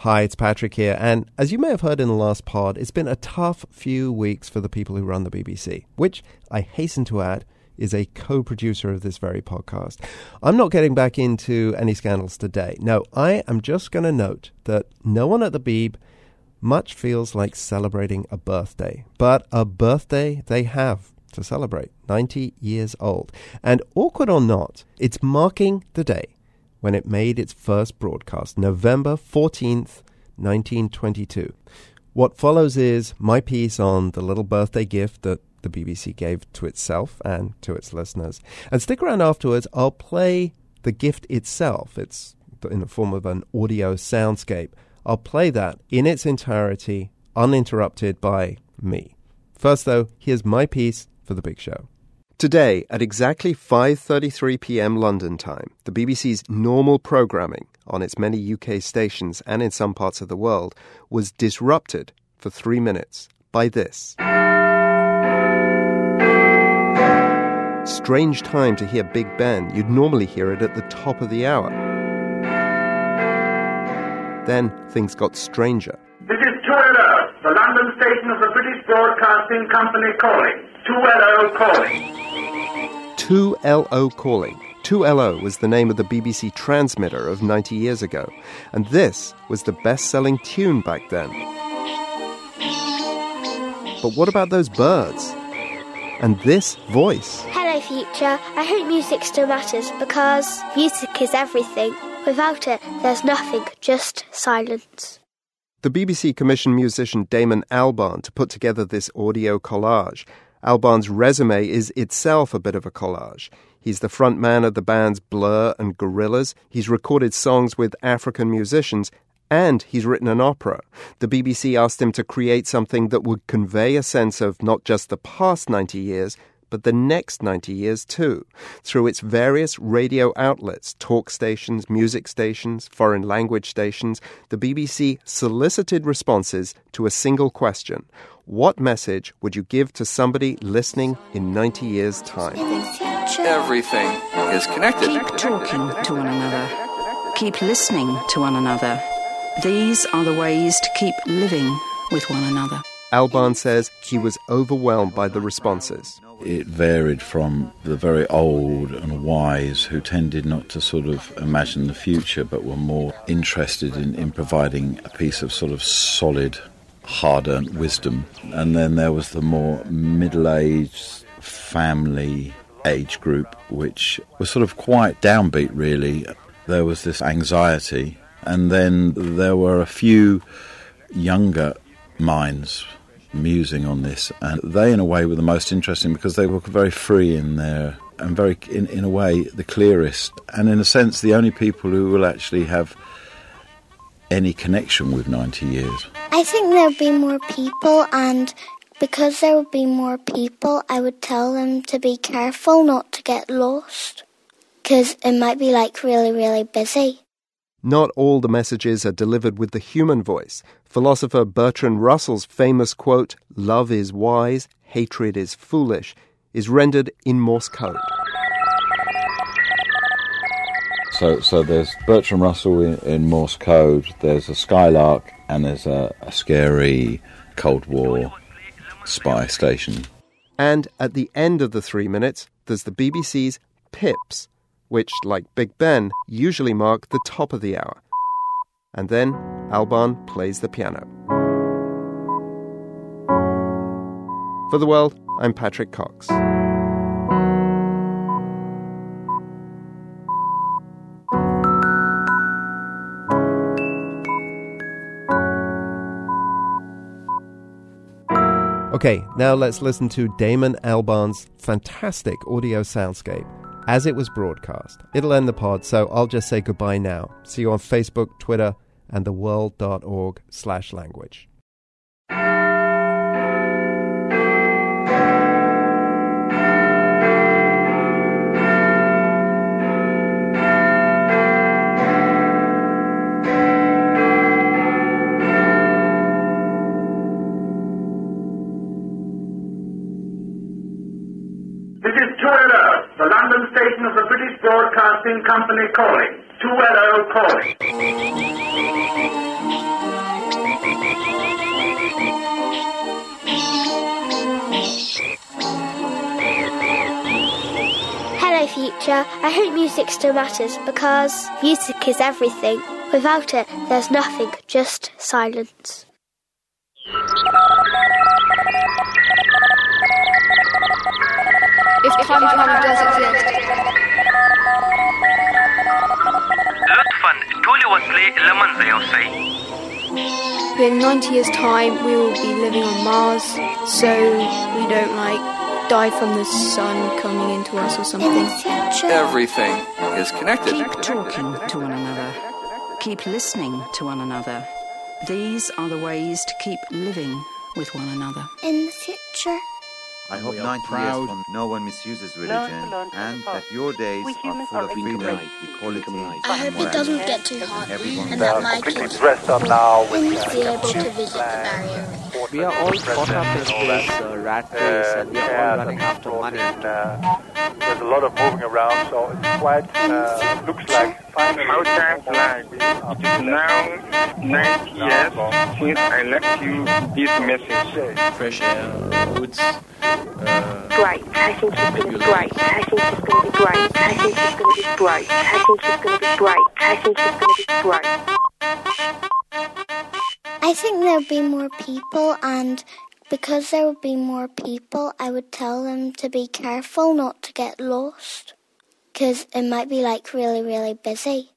Hi, it's Patrick here, and as you may have heard in the last pod, it's been a tough few weeks for the people who run the BBC, which I hasten to add is a co producer of this very podcast. I'm not getting back into any scandals today. No, I am just going to note that no one at the Beeb much feels like celebrating a birthday, but a birthday they have to celebrate 90 years old. And awkward or not, it's marking the day when it made its first broadcast, November 14th, 1922. What follows is my piece on the little birthday gift that the BBC gave to itself and to its listeners. And stick around afterwards, I'll play the gift itself. It's in the form of an audio soundscape. I'll play that in its entirety, uninterrupted by me. First, though, here's my piece for the big show. Today, at exactly 5:33 p.m. London time, the BBC's normal programming on its many UK stations and in some parts of the world was disrupted for 3 minutes by this. Strange time to hear Big Ben. You'd normally hear it at the top of the hour. Then things got stranger. This is 2LO, the London station of the British Broadcasting Company calling. 2LO calling. 2LO calling. 2LO was the name of the BBC transmitter of 90 years ago, and this was the best selling tune back then. But what about those birds? And this voice? Hello, future. I hope music still matters because music is everything. Without it, there's nothing, just silence. The BBC commissioned musician Damon Albarn to put together this audio collage. Albarn's resume is itself a bit of a collage. He's the front man of the bands Blur and Gorillaz. He's recorded songs with African musicians, and he's written an opera. The BBC asked him to create something that would convey a sense of not just the past 90 years, but the next 90 years too, through its various radio outlets, talk stations, music stations, foreign language stations. The BBC solicited responses to a single question what message would you give to somebody listening in 90 years' time? Everything is connected. Keep talking to one another. Keep listening to one another. These are the ways to keep living with one another. Albarn says he was overwhelmed by the responses. It varied from the very old and wise who tended not to sort of imagine the future but were more interested in, in providing a piece of sort of solid hard earned wisdom. And then there was the more middle aged family age group, which was sort of quite downbeat, really. There was this anxiety. And then there were a few younger minds musing on this. And they, in a way, were the most interesting because they were very free in their. And very, in, in a way, the clearest, and in a sense, the only people who will actually have any connection with 90 years? I think there'll be more people, and because there will be more people, I would tell them to be careful not to get lost. Because it might be like really, really busy. Not all the messages are delivered with the human voice. Philosopher Bertrand Russell's famous quote, Love is wise, hatred is foolish, is rendered in Morse code. So, so there's Bertrand Russell in, in Morse code. There's a Skylark, and there's a, a scary Cold War spy station. And at the end of the three minutes, there's the BBC's Pips, which, like Big Ben, usually mark the top of the hour. And then Albarn plays the piano. For the world, I'm Patrick Cox. Okay, now let's listen to Damon Albarn's fantastic audio soundscape as it was broadcast. It'll end the pod, so I'll just say goodbye now. See you on Facebook, Twitter, and theworld.org slash language. Company calling. 2LO calling. Hello, future. I hope music still matters because music is everything. Without it, there's nothing, just silence. If time travel does exist, in 90 years' time, we will be living on Mars, so we don't like die from the sun coming into us or something. Everything is connected. Keep talking to one another. Keep listening to one another. These are the ways to keep living with one another. in the future, I hope 90 years from no one misuses religion and that your days are full of freedom, equality, I hope it doesn't get too hot everyone and that my kids dressed up now will be able to visit the barrier. We are all caught up in this uh, rat race and we are all running after money. There's a lot of moving around, so it's quite, uh, looks like finally... How time flies. It is now 90 years since I left you this message. Fresh air, woods, Great. I think it's going to be great. I think it's going to be great. I think it's going to be great. I think it's going to be great. I think it's going to be great. I think there'll be more people, and because there would be more people, I would tell them to be careful not to get lost. Because it might be like really, really busy.